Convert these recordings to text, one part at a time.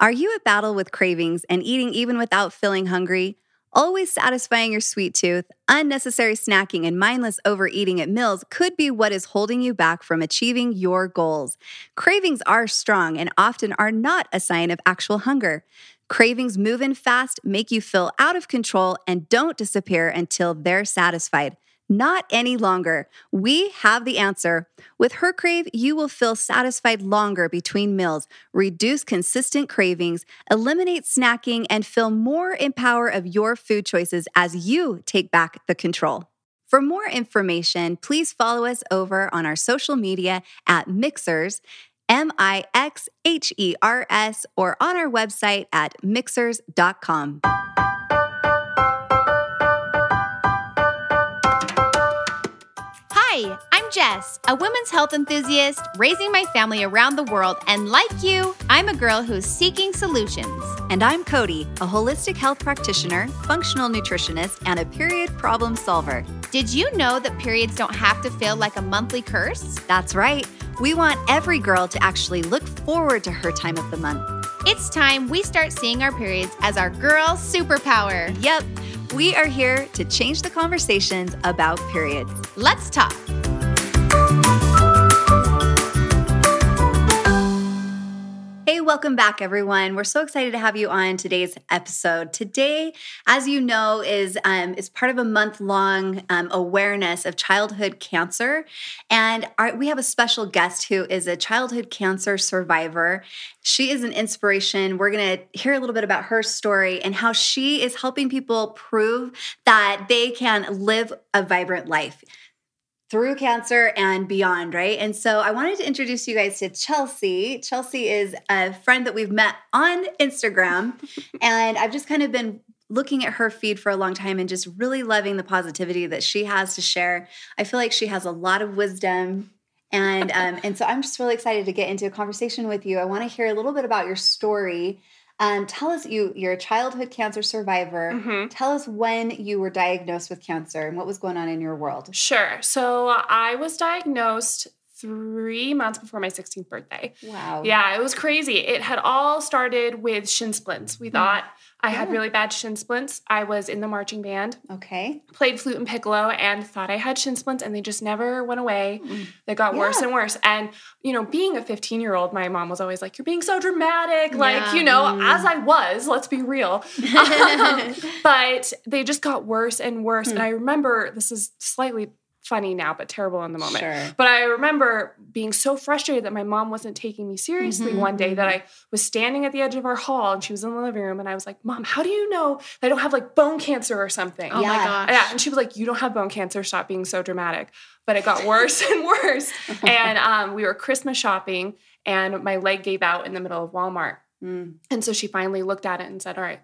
Are you at battle with cravings and eating even without feeling hungry? Always satisfying your sweet tooth, unnecessary snacking, and mindless overeating at meals could be what is holding you back from achieving your goals. Cravings are strong and often are not a sign of actual hunger. Cravings move in fast, make you feel out of control, and don't disappear until they're satisfied. Not any longer. We have the answer. With Her Crave, you will feel satisfied longer between meals, reduce consistent cravings, eliminate snacking, and feel more in power of your food choices as you take back the control. For more information, please follow us over on our social media at Mixhers, M I X H E R S, or on our website at mixhers.com. Hi, I'm Jess, a women's health enthusiast raising my family around the world. And like you, I'm a girl who's seeking solutions. And I'm Cody, a holistic health practitioner, functional nutritionist, and a period problem solver. Did you know that periods don't have to feel like a monthly curse? That's right. We want every girl to actually look forward to her time of the month. It's time we start seeing our periods as our girl superpower. Yep, we are here to change the conversations about periods. Let's talk. Welcome back, everyone. We're so excited to have you on today's episode. Today, as you know, is um, is part of a month long um, awareness of childhood cancer, and our, we have a special guest who is a childhood cancer survivor. She is an inspiration. We're going to hear a little bit about her story and how she is helping people prove that they can live a vibrant life through cancer and beyond, right? And so I wanted to introduce you guys to Chelsea. Chelsea is a friend that we've met on Instagram, and I've just kind of been looking at her feed for a long time and just really loving the positivity that she has to share. I feel like she has a lot of wisdom. And um, and so I'm just really excited to get into a conversation with you. I want to hear a little bit about your story um, tell us you you're a childhood cancer survivor. Mhm. Tell us when you were diagnosed with cancer and what was going on in your world. Sure. So I was diagnosed three months before my 16th birthday. Wow. Yeah, it was crazy. It had all started with shin splints. We thought I had really bad shin splints. I was in the marching band, Okay. played flute and piccolo, and thought I had shin splints, and they just never went away. Mm. They got worse and worse. And, you know, being a 15 year old, my mom was always like, You're being so dramatic. Like, you know, Mm. as I was, let's be real. Um, but they just got worse and worse. Hmm. And I remember this is slightly funny now, but terrible in the moment. Sure. But I remember being so frustrated that my mom wasn't taking me seriously Mhm, one day that I was standing at the edge of our hall and she was in the living room and I was like, Mom, how do you know that I don't have like bone cancer or something? Oh my Yeah. gosh. Yeah, and she was like, "You don't have bone cancer. Stop being so dramatic." But it got worse and worse. And um, we were Christmas shopping, and my leg gave out in the middle of Walmart. Mm. And so she finally looked at it and said, "All right,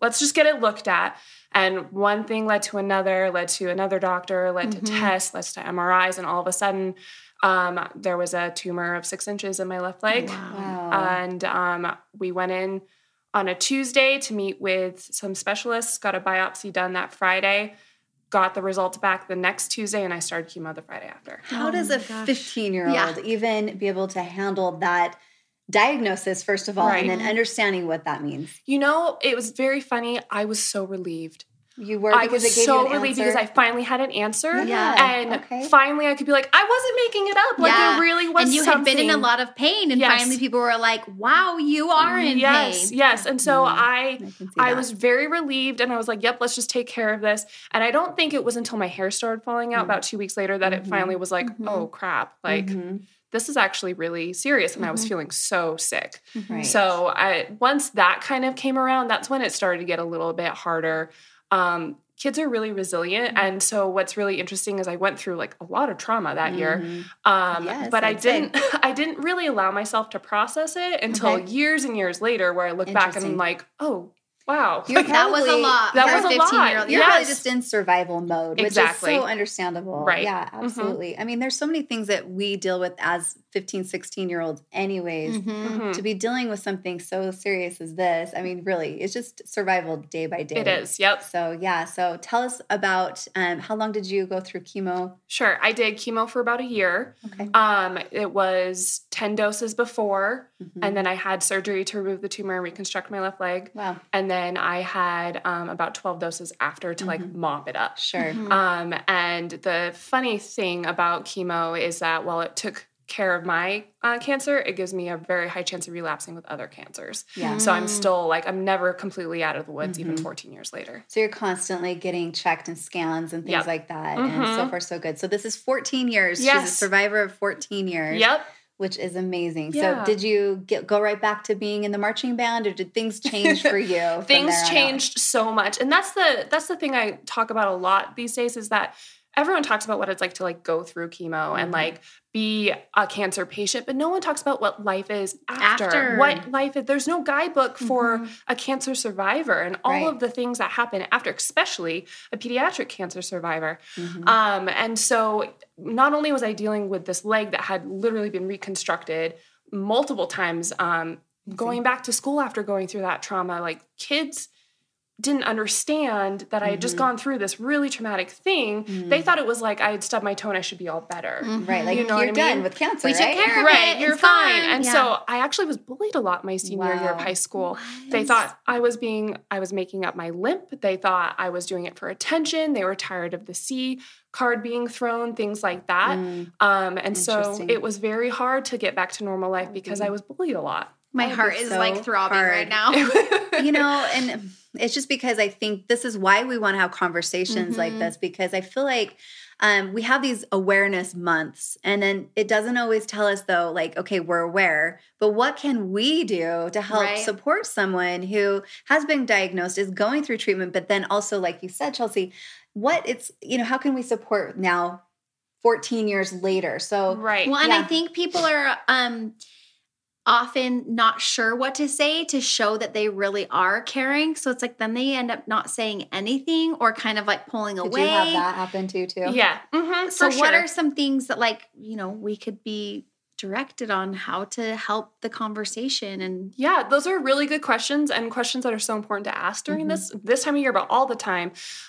let's just get it looked at." And one thing led to another, led to another doctor, led Mhm. to tests, led to MRIs, and all of a sudden, um, there was a tumor of six inches in my left leg. Wow. And um, we went in on a Tuesday to meet with some specialists, got a biopsy done that Friday, got the results back the next Tuesday, and I started chemo the Friday after. How Oh does a 15 year old even be able to handle that diagnosis, first of all, Right. and then understanding what that means? You know, it was very funny. I was so relieved. You were I was it gave so you an relieved answer? because I finally had an answer. Yeah. And okay. finally, I could be like, I wasn't making it up. Like, Yeah. it really was and you something. had been in a lot of pain, and Yes. finally people were like, "Wow, you are in yes, pain." yes. And so Mm. I can see I was very relieved and I was like, yep, let's just take care of this. And I don't think it was until my hair started falling out Mm. about two weeks later that Mhm. it finally was like, Mhm. oh crap, like Mhm. This is actually really serious. And I was Mhm. feeling so sick. Right. So I once that kind of came around, that's when it started to get a little bit harder. Um, kids are really resilient. Mhm. And so what's really interesting is I went through like a lot of trauma that year. Mhm. Um, Yes, but I didn't I didn't really allow myself to process it until Okay. years and years later where I look back and I'm like, oh, Wow. You're that was a lot. That was a 15 lot. year old. You're Yes. probably just in survival mode, which Exactly. is so understandable. Right. Yeah, Mhm. absolutely. I mean, there's so many things that we deal with as 15, 16 year olds, anyways. Mhm. Mhm. To be dealing with something so serious as this, I mean, really, it's just survival day by day. It is. Yep. So, yeah. So, tell us about um, how long did you go through chemo? Sure. I did chemo for about a year. Okay. Um, it was 10 doses before, Mhm. and then I had surgery to remove the tumor and reconstruct my left leg. wow. And then I had um, about 12 doses after to like Mhm. mop it up. Sure. Mhm. Um, and the funny thing about chemo is that while it took care of my uh, cancer, it gives me a very high chance of relapsing with other cancers. Yeah. So I'm still like, I'm never completely out of the woods, even Mhm. 14 years later. So you're constantly getting checked and scans and things Yep. like that. And so Mhm. far, so good. So this is 14 years. She's a survivor of 14 years. Yep. Which is amazing. Yeah. So did you get go right back to being in the marching band or did things change for you? things changed so much and that's the that's the thing i talk about a lot these days is that everyone talks about what it's like to like go through chemo and Mhm. like be a cancer patient but no one talks about what life is after, After. what life is there's no guidebook for Mhm. a cancer survivor and all Right. of the things that happen after especially a pediatric cancer survivor Mhm. um, and so not only was I dealing with this leg that had literally been reconstructed multiple times, um, going back to school after going through that trauma, like kids didn't understand that I had just Mhm. gone through this really traumatic thing. They Mhm. thought it was like I had stubbed my toe and I should be all better. Mhm. Right. Like You know you're what I done mean? with cancer, We took right? care of Right, it. you're It's fine. fine. And Yeah. so I actually was bullied a lot my senior year of high school. They thought I was being, I was making up my limp. They thought I was doing it for attention. They were tired of the C card being thrown, things like that. Mm. Um, and so it was very hard to get back to normal life because I was bullied a lot. My heart is so like throbbing hard. right now. you know, and it's just because I think this is why we want to have conversations like Mhm. this because I feel like um, we have these awareness months, and then it doesn't always tell us though, like, okay, we're aware, but what can we do to help Right. support someone who has been diagnosed, is going through treatment, but then also, like you said, Chelsea, what it's you know, how can we support now, fourteen years later? So right. Well, and Yeah. I think people are um often not sure what to say to show that they really are caring. So it's like then they end up not saying anything or kind of like pulling did away. you have that happen to you too? yeah. hmm So what sure. are some things that like, you know, we could be directed on how to help the conversation and Yeah, those are really good questions and questions that are so important to ask during Mhm. this this time of year, but all the time.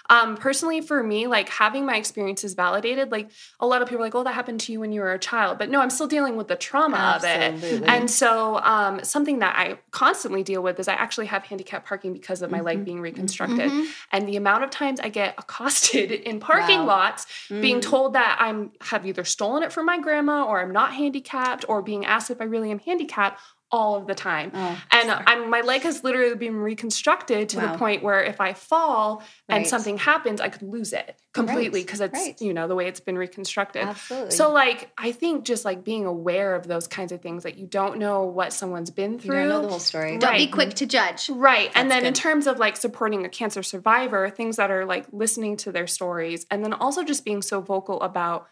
Um, personally, for me, like having my experiences validated, like a lot of people are like, "Oh, that happened to you when you were a child," but no, I'm still dealing with the trauma of it. And so, um, something that I constantly deal with is I actually have handicap parking because of my Mhm. leg being reconstructed. Mhm. And the amount of times I get accosted in parking Wow. lots being Mm. told that I'm have either stolen it from my grandma or I'm not handicapped or being asked if I really am handicapped all of the time. Oh, And I'm, my leg has literally been reconstructed to Wow. the point where if I fall and something happens, I could lose it completely Right, because it's right. you know the way it's been reconstructed. absolutely. So like I think just like being aware of those kinds of things that you don't know what someone's been you through. don't know the whole story. don't be quick to judge. Right. and That's then in terms of like supporting a cancer survivor, things that are like listening to their stories and then also just being so vocal about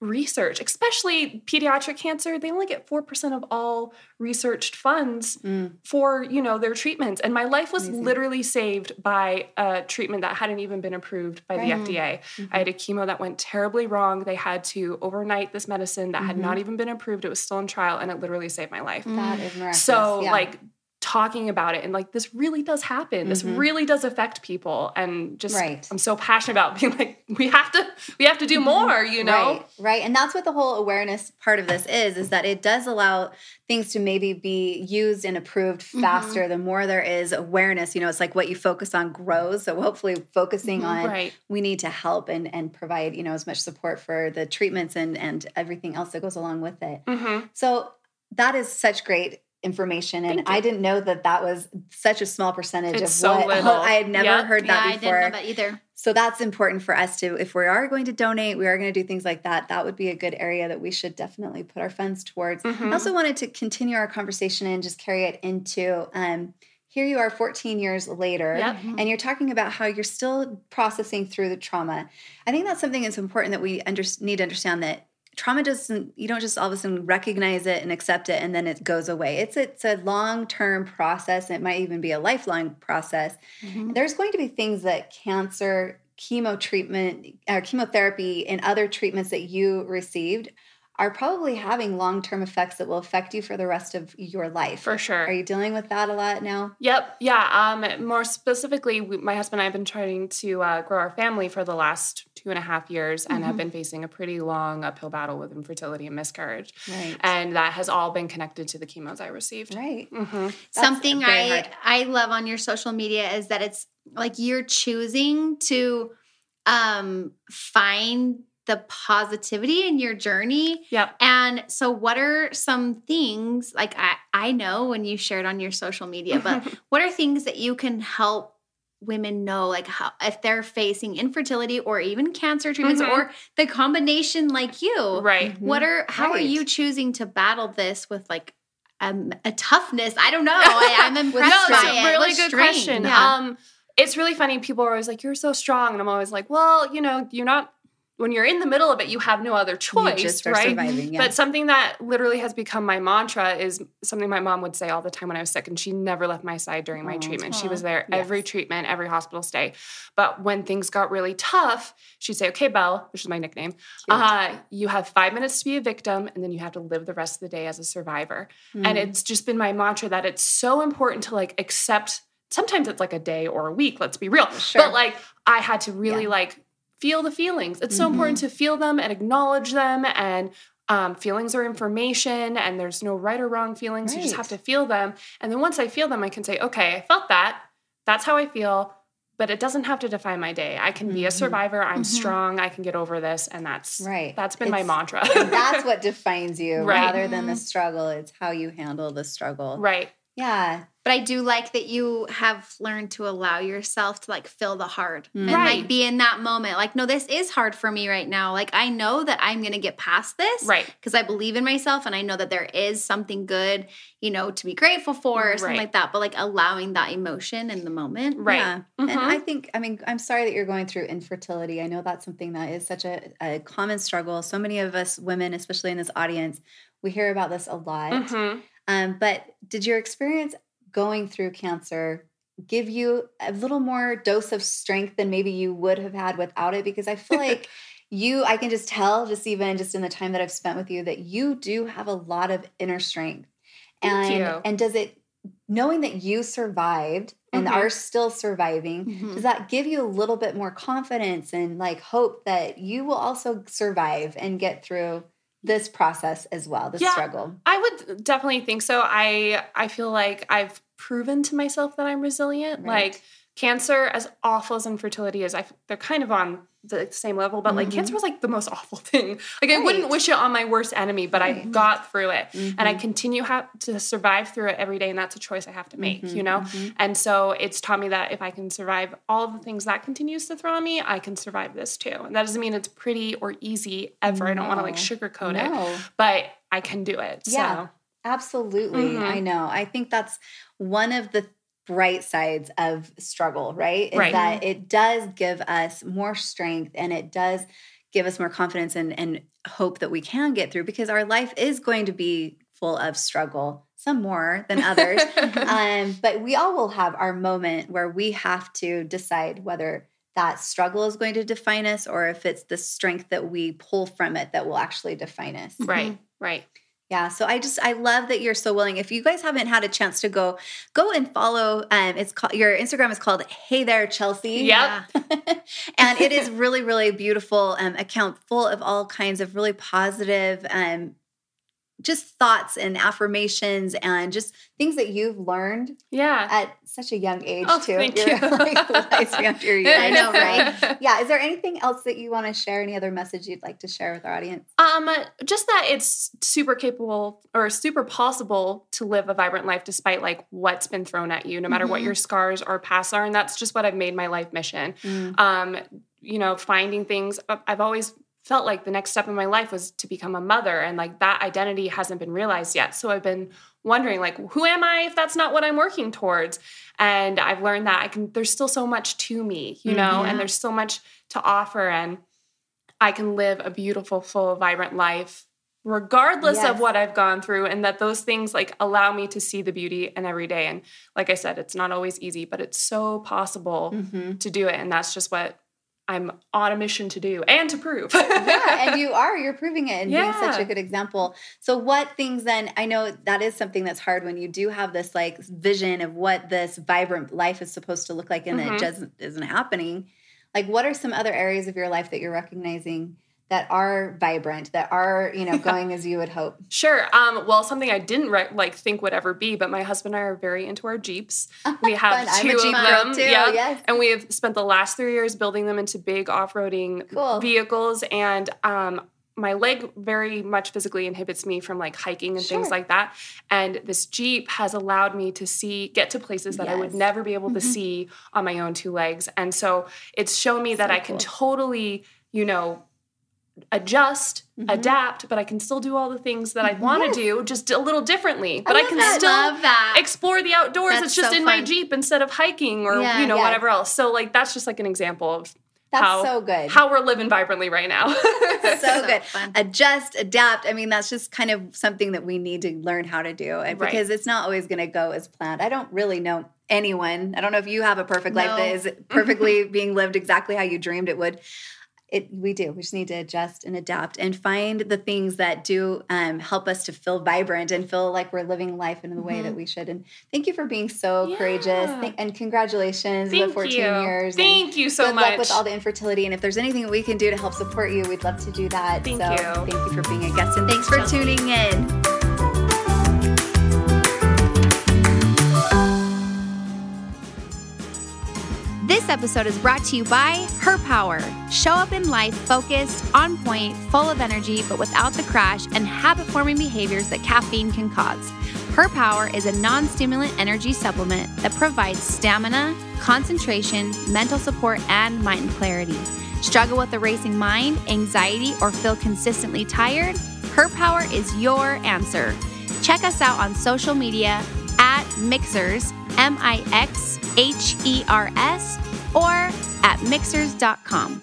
research, especially pediatric cancer, they only get 4% of all researched funds Mm. for, you know, their treatments. And my life was Amazing. literally saved by a treatment that hadn't even been approved by Right. the FDA. Mhm. I had a chemo that went terribly wrong. They had to overnight this medicine that had Mhm. not even been approved. It was still in trial and it literally saved my life. That is miraculous. So yeah. like talking about it and like this really does happen. This Mhm. really does affect people and just Right. I'm so passionate about being like we have to we have to do more, you know. Right, right. And that's what the whole awareness part of this is, is that it does allow things to maybe be used and approved Mhm. faster. The more there is awareness, you know, it's like what you focus on grows. So hopefully focusing Mhm. on Right. we need to help and and provide, you know, as much support for the treatments and and everything else that goes along with it. hmm So that is such great information and I didn't know that that was such a small percentage It's of so what little. I had never Yep. heard Yeah, that I before. didn't know that either. So that's important for us to, if we are going to donate, we are going to do things like that. That would be a good area that we should definitely put our funds towards. Mhm. I also wanted to continue our conversation and just carry it into um, here you are 14 years later, Yep. and you're talking about how you're still processing through the trauma. I think that's something that's important that we under, need to understand that trauma doesn't you don't just all of a sudden recognize it and accept it and then it goes away it's it's a long-term process it might even be a lifelong process Mhm. there's going to be things that cancer chemo treatment or chemotherapy and other treatments that you received are probably having long-term effects that will affect you for the rest of your life For sure. are you dealing with that a lot now Yep. Yeah. Um, more specifically, we, my husband and I have been trying to uh, grow our family for the last two and a half years and have Mhm. been facing a pretty long uphill battle with infertility and miscarriage. right And that has all been connected to the chemos I received. right hmm Something I hard. I love on your social media is that it's like you're choosing to um find the positivity in your journey Yep. And so, what are some things like I, I know when you shared on your social media, but what are things that you can help women know, like how if they're facing infertility or even cancer treatments Mhm. or the combination like you? right. What are how are you choosing to battle this with like um, a toughness? I don't know. I, I'm impressed no, by it's a it. really With good strength. question. Yeah. Um, it's really funny. People are always like, "You're so strong," and I'm always like, "Well, you know, you're not." When you're in the middle of it, you have no other choice, right? surviving yeah. But something that literally has become my mantra is something my mom would say all the time when I was sick, and she never left my side during my Oh, treatment. She was there Yes. every treatment, every hospital stay. But when things got really tough, she'd say, "Okay, Belle," which is my nickname. Uh, you have five minutes to be a victim, and then you have to live the rest of the day as a survivor. And Mm. it's just been my mantra that it's so important to like accept. Sometimes it's like a day or a week. Let's be real. Sure. But like I had to really Yeah. like feel the feelings. It's so Mhm. important to feel them and acknowledge them. And um, feelings are information, and there's no right or wrong feelings. You just have to feel them. And then once I feel them, I can say, okay, I felt that. That's how I feel. But it doesn't have to define my day. I can be a Mhm. survivor. I'm Mhm. strong. I can get over this, and that's right that's been my mantra. that's what defines you Right. rather than the Mhm. struggle it's how you handle the struggle right. Yeah But I do like that you have learned to allow yourself to like feel the hard and Right. like be in that moment. Like, no, this is hard for me right now. Like, I know that I'm going to get past this Right. because I believe in myself and I know that there is something good, you know, to be grateful for or something like that. But like allowing that emotion in the moment. Right. Yeah. And Mhm. I think, I mean, I'm sorry that you're going through infertility. I know that's something that is such a, a common struggle. So many of us women, especially in this audience, we hear about this a lot. Mhm. Um, but did your experience going through cancer give you a little more dose of strength than maybe you would have had without it? Because I feel like you, I can just tell, just even just in the time that I've spent with you, that you do have a lot of inner strength. Thank and you. and does it knowing that you survived and Mhm. are still surviving Mhm. does that give you a little bit more confidence and like hope that you will also survive and get through this process as well the Yeah. struggle I would definitely think so. I I feel like I've proven to myself that I'm resilient. Right. Like cancer, as awful as infertility is, I they're kind of on the same level. But like Mhm. cancer was like the most awful thing. Like I wouldn't wish it on my worst enemy, but I Right. got through it, and I Mhm. continue ha- to survive through it every day. And that's a choice I have to make. Mhm, You know. mhm. And so it's taught me that if I can survive all of the things that continues to throw me, I can survive this too. And that doesn't mean it's pretty or easy ever. I don't want to like No. sugarcoat it, but I can do it. Yeah. So Absolutely. Mhm. I know. I think that's one of the bright sides of struggle, right? Is Right. that it does give us more strength and it does give us more confidence and, and hope that we can get through because our life is going to be full of struggle, some more than others. um, but we all will have our moment where we have to decide whether that struggle is going to define us or if it's the strength that we pull from it that will actually define us. right, right. Yeah, so I just I love that you're so willing. If you guys haven't had a chance to go, go and follow. Um, it's called your Instagram is called Hey There Chelsea. Yep. and it is really really beautiful um, account full of all kinds of really positive um, just thoughts and affirmations and just things that you've learned Yeah. at such a young age Oh, too. thank You're you. like beyond. I know, right? Yeah. Is there anything else that you want to share? Any other message you'd like to share with our audience? Um, just that it's super capable or super possible to live a vibrant life despite like what's been thrown at you, no matter what Mhm. your scars or past are. And that's just what I've made my life mission. Um, you know, finding things. I've always felt like the next step in my life was to become a mother, and like that identity hasn't been realized yet. So I've been wondering, like, who am I if that's not what I'm working towards? And I've learned that I can. There's still so much to me, you know, Mhm. and there's so much to offer and I can live a beautiful, full, vibrant life regardless Yes. of what I've gone through and that those things like allow me to see the beauty in every day and like I said it's not always easy but it's so possible Mhm. to do it and that's just what I'm on a mission to do and to prove. yeah, and you are. You're proving it and being such a good example. So, what things then? I know that is something that's hard when you do have this like vision of what this vibrant life is supposed to look like, and it Mhm. just isn't happening. Like, what are some other areas of your life that you're recognizing that are vibrant, that are you know going as you would hope? Sure. Um, well, something I didn't re- like think would ever be, but my husband and I are very into our Jeeps. We have Fun. I'm two a of them. too. yeah. Yes. And we have spent the last three years building them into big off-roading Cool. vehicles. And um, my leg very much physically inhibits me from like hiking and things like that. And this Jeep has allowed me to see, get to places that I would never be able to Mhm. see on my own two legs. And so it's shown me that So I can totally, you know, adjust, Mhm. adapt, but I can still do all the things that I want to Yes. do just a little differently. But I, love can that. still love that. explore the outdoors. That's it's just so in my. Jeep instead of hiking or Yeah. you know Yes. whatever else. So like that's just like an example of That's how so good. how we're living vibrantly right now. so good. fun. Adjust, adapt. I mean, that's just kind of something that we need to learn how to do and Right. because it's not always going to go as planned. I don't really know anyone. I don't know if you have a perfect life that is perfectly being lived exactly how you dreamed it would. It, we do. We just need to adjust and adapt and find the things that do um, help us to feel vibrant and feel like we're living life in the way that we should. And thank you for being so courageous. Yeah. Thank, and congratulations Thank the 14 you. years. and- Thank you so good much. luck with all the infertility. And if there's anything we can do to help support you, we'd love to do that. Thank so you. thank you for being a guest and thanks, for tuning in. This episode is brought to you by Her Power. Show up in life focused, on point, full of energy, but without the crash and habit forming behaviors that caffeine can cause. Her Power is a non stimulant energy supplement that provides stamina, concentration, mental support, and mind clarity. Struggle with a racing mind, anxiety, or feel consistently tired? Her Power is your answer. Check us out on social media at Mixhers, M I X H E R S, or at mixhers.com.